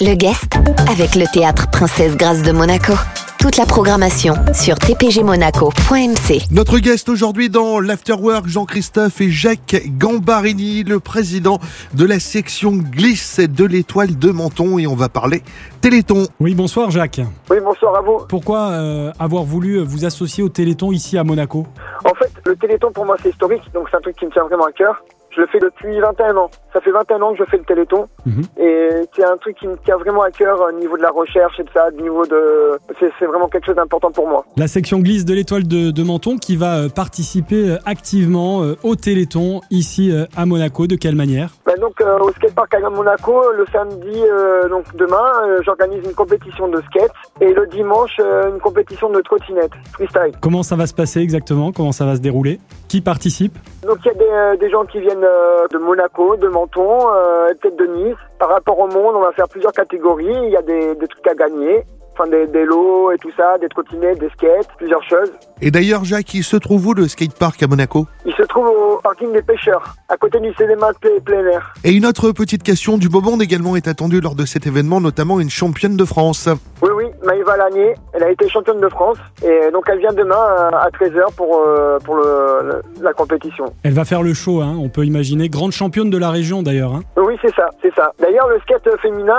Le guest avec le théâtre Princesse Grâce de Monaco. Toute la programmation sur tpgmonaco.mc. Notre guest aujourd'hui dans l'Afterwork, Jean-Christophe et Jacques Gambarini, le président de la section glisse de l'étoile de Menton et on va parler Téléthon. Oui, bonsoir Jacques. Oui, bonsoir à vous. Pourquoi euh, avoir voulu vous associer au Téléthon ici à Monaco? En fait, le Téléthon pour moi c'est historique, donc c'est un truc qui me tient vraiment à cœur. Je le fais depuis 21 ans. Ça fait 21 ans que je fais le Téléthon. Mhm. Et c'est un truc qui me tient vraiment à cœur au niveau de la recherche et de ça, au niveau de... C'est vraiment quelque chose d'important pour moi. La section glisse de l'étoile de, de Menton qui va euh, participer euh, activement euh, au Téléthon ici euh, à Monaco. De quelle manière? Ben donc euh, au skatepark à Monaco, le samedi, euh, donc demain, euh, j'organise une compétition de skate. Et le dimanche, euh, une compétition de trottinette, freestyle. Comment ça va se passer exactement? Comment ça va se dérouler? Qui participe? Donc il y a des, euh, des gens qui viennent euh, de Monaco, de Menton, euh, peut-être de Nice. Par rapport au monde, on va faire plusieurs catégories. Il y a des, des trucs à gagner. Enfin, des, des lots et tout ça, des trottinettes, des skates, plusieurs choses. Et d'ailleurs, Jacques, il se trouve où le skatepark à Monaco? Il se trouve au parking des pêcheurs, à côté du cinéma de plein- air. Et une autre petite question, du beau monde également est attendue lors de cet événement, notamment une championne de France. Oui, Maïva Lanier, elle a été championne de France. Et donc elle vient demain euh, à 13h pour, euh, pour le, le- la compétition. Elle va faire le show, hein, on peut imaginer. Grande championne de la région d'ailleurs. hein. Oui, c'est ça, c'est ça. D'ailleurs, le skate féminin,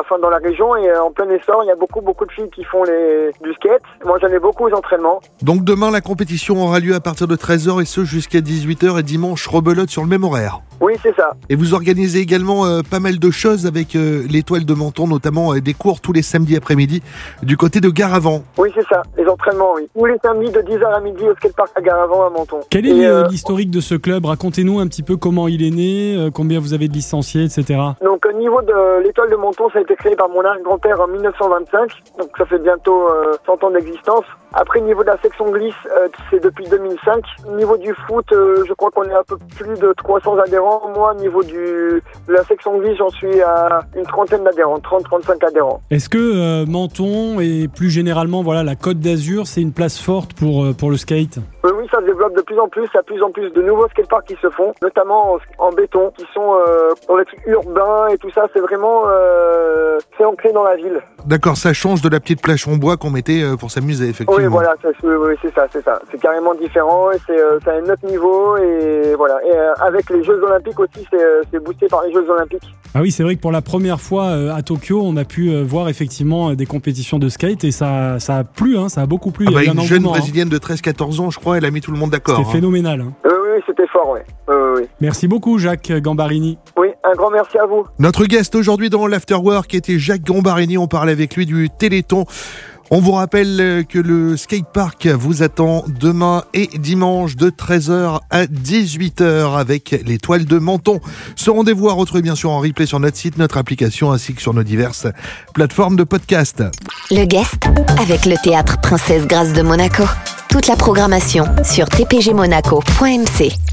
enfin dans la région est en plein essor. Il y a beaucoup, beaucoup de filles qui font les, du skate. Moi, j'en ai beaucoup aux entraînements. Donc demain, la compétition aura lieu à partir de 13h et ce jusqu'à 18h et dimanche, rebelote sur le même horaire. Oui, c'est ça. Et vous organisez également euh, pas mal de choses avec euh, l'étoile de Menton, notamment euh, des cours tous les samedis après-midi du côté de Garavant. Oui, c'est ça. Les entraînements, oui. Tous les samedis de 10h à midi au skatepark à Garavant à Menton. Quel est euh, l'historique de ce club? Racontez-nous un petit peu comment il est né, euh, combien vous avez de licenciés, etc. Donc au niveau de l'étoile de Menton, ça a été créé par mon arrière-grand-père en 1925, donc ça fait bientôt euh, 100 ans d'existence. Après, au niveau de la section glisse, euh, c'est depuis 2005. Au niveau du foot, euh, je crois qu'on est à peu plus de 300 adhérents. Moi, au niveau du, de la section glisse, j'en suis à une trentaine d'adhérents, 30-35 adhérents. Est-ce que euh, Menton et plus généralement voilà la Côte d'Azur, c'est une place forte pour, euh, pour le skate? Oui, se développe de plus en plus. Il y a de plus en plus de nouveaux skateparks qui se font, notamment en, en béton, qui sont euh, dans les trucs urbains et tout ça. C'est vraiment euh, c'est ancré dans la ville. D'accord, ça change de la petite plage en bois qu'on mettait euh, pour s'amuser, effectivement. Oui, voilà, c'est- oui, c'est ça, c'est ça. C'est carrément différent et c'est euh, un autre niveau et voilà. Et euh, avec les Jeux Olympiques aussi, c'est c'est boosté par les Jeux Olympiques. Ah oui, c'est vrai que pour la première fois euh, à Tokyo, on a pu euh, voir effectivement des compétitions de skate et ça, ça a plu, hein, ça a beaucoup plu. Ah Il y a bah, une jeune hein. brésilienne de 13-14 ans, je crois, elle a mis tout le monde d'accord. C'était hein. phénoménal. hein. Oui, oui, c'était fort, oui, oui. Merci beaucoup, Jacques Gambarini. Oui, un grand merci à vous. Notre guest aujourd'hui dans l'Afterwork était Jacques Gambarini. On parlait avec lui du Téléthon. On vous rappelle euh, que le skatepark vous attend demain et dimanche de 13h à 18h avec l'étoile de Menton. Ce rendez-vous à retrouver bien sûr en replay sur notre site, notre application ainsi que sur nos diverses plateformes de podcast. Le guest avec le théâtre Princesse Grâce de Monaco. Toute la programmation sur tpgmonaco.mc.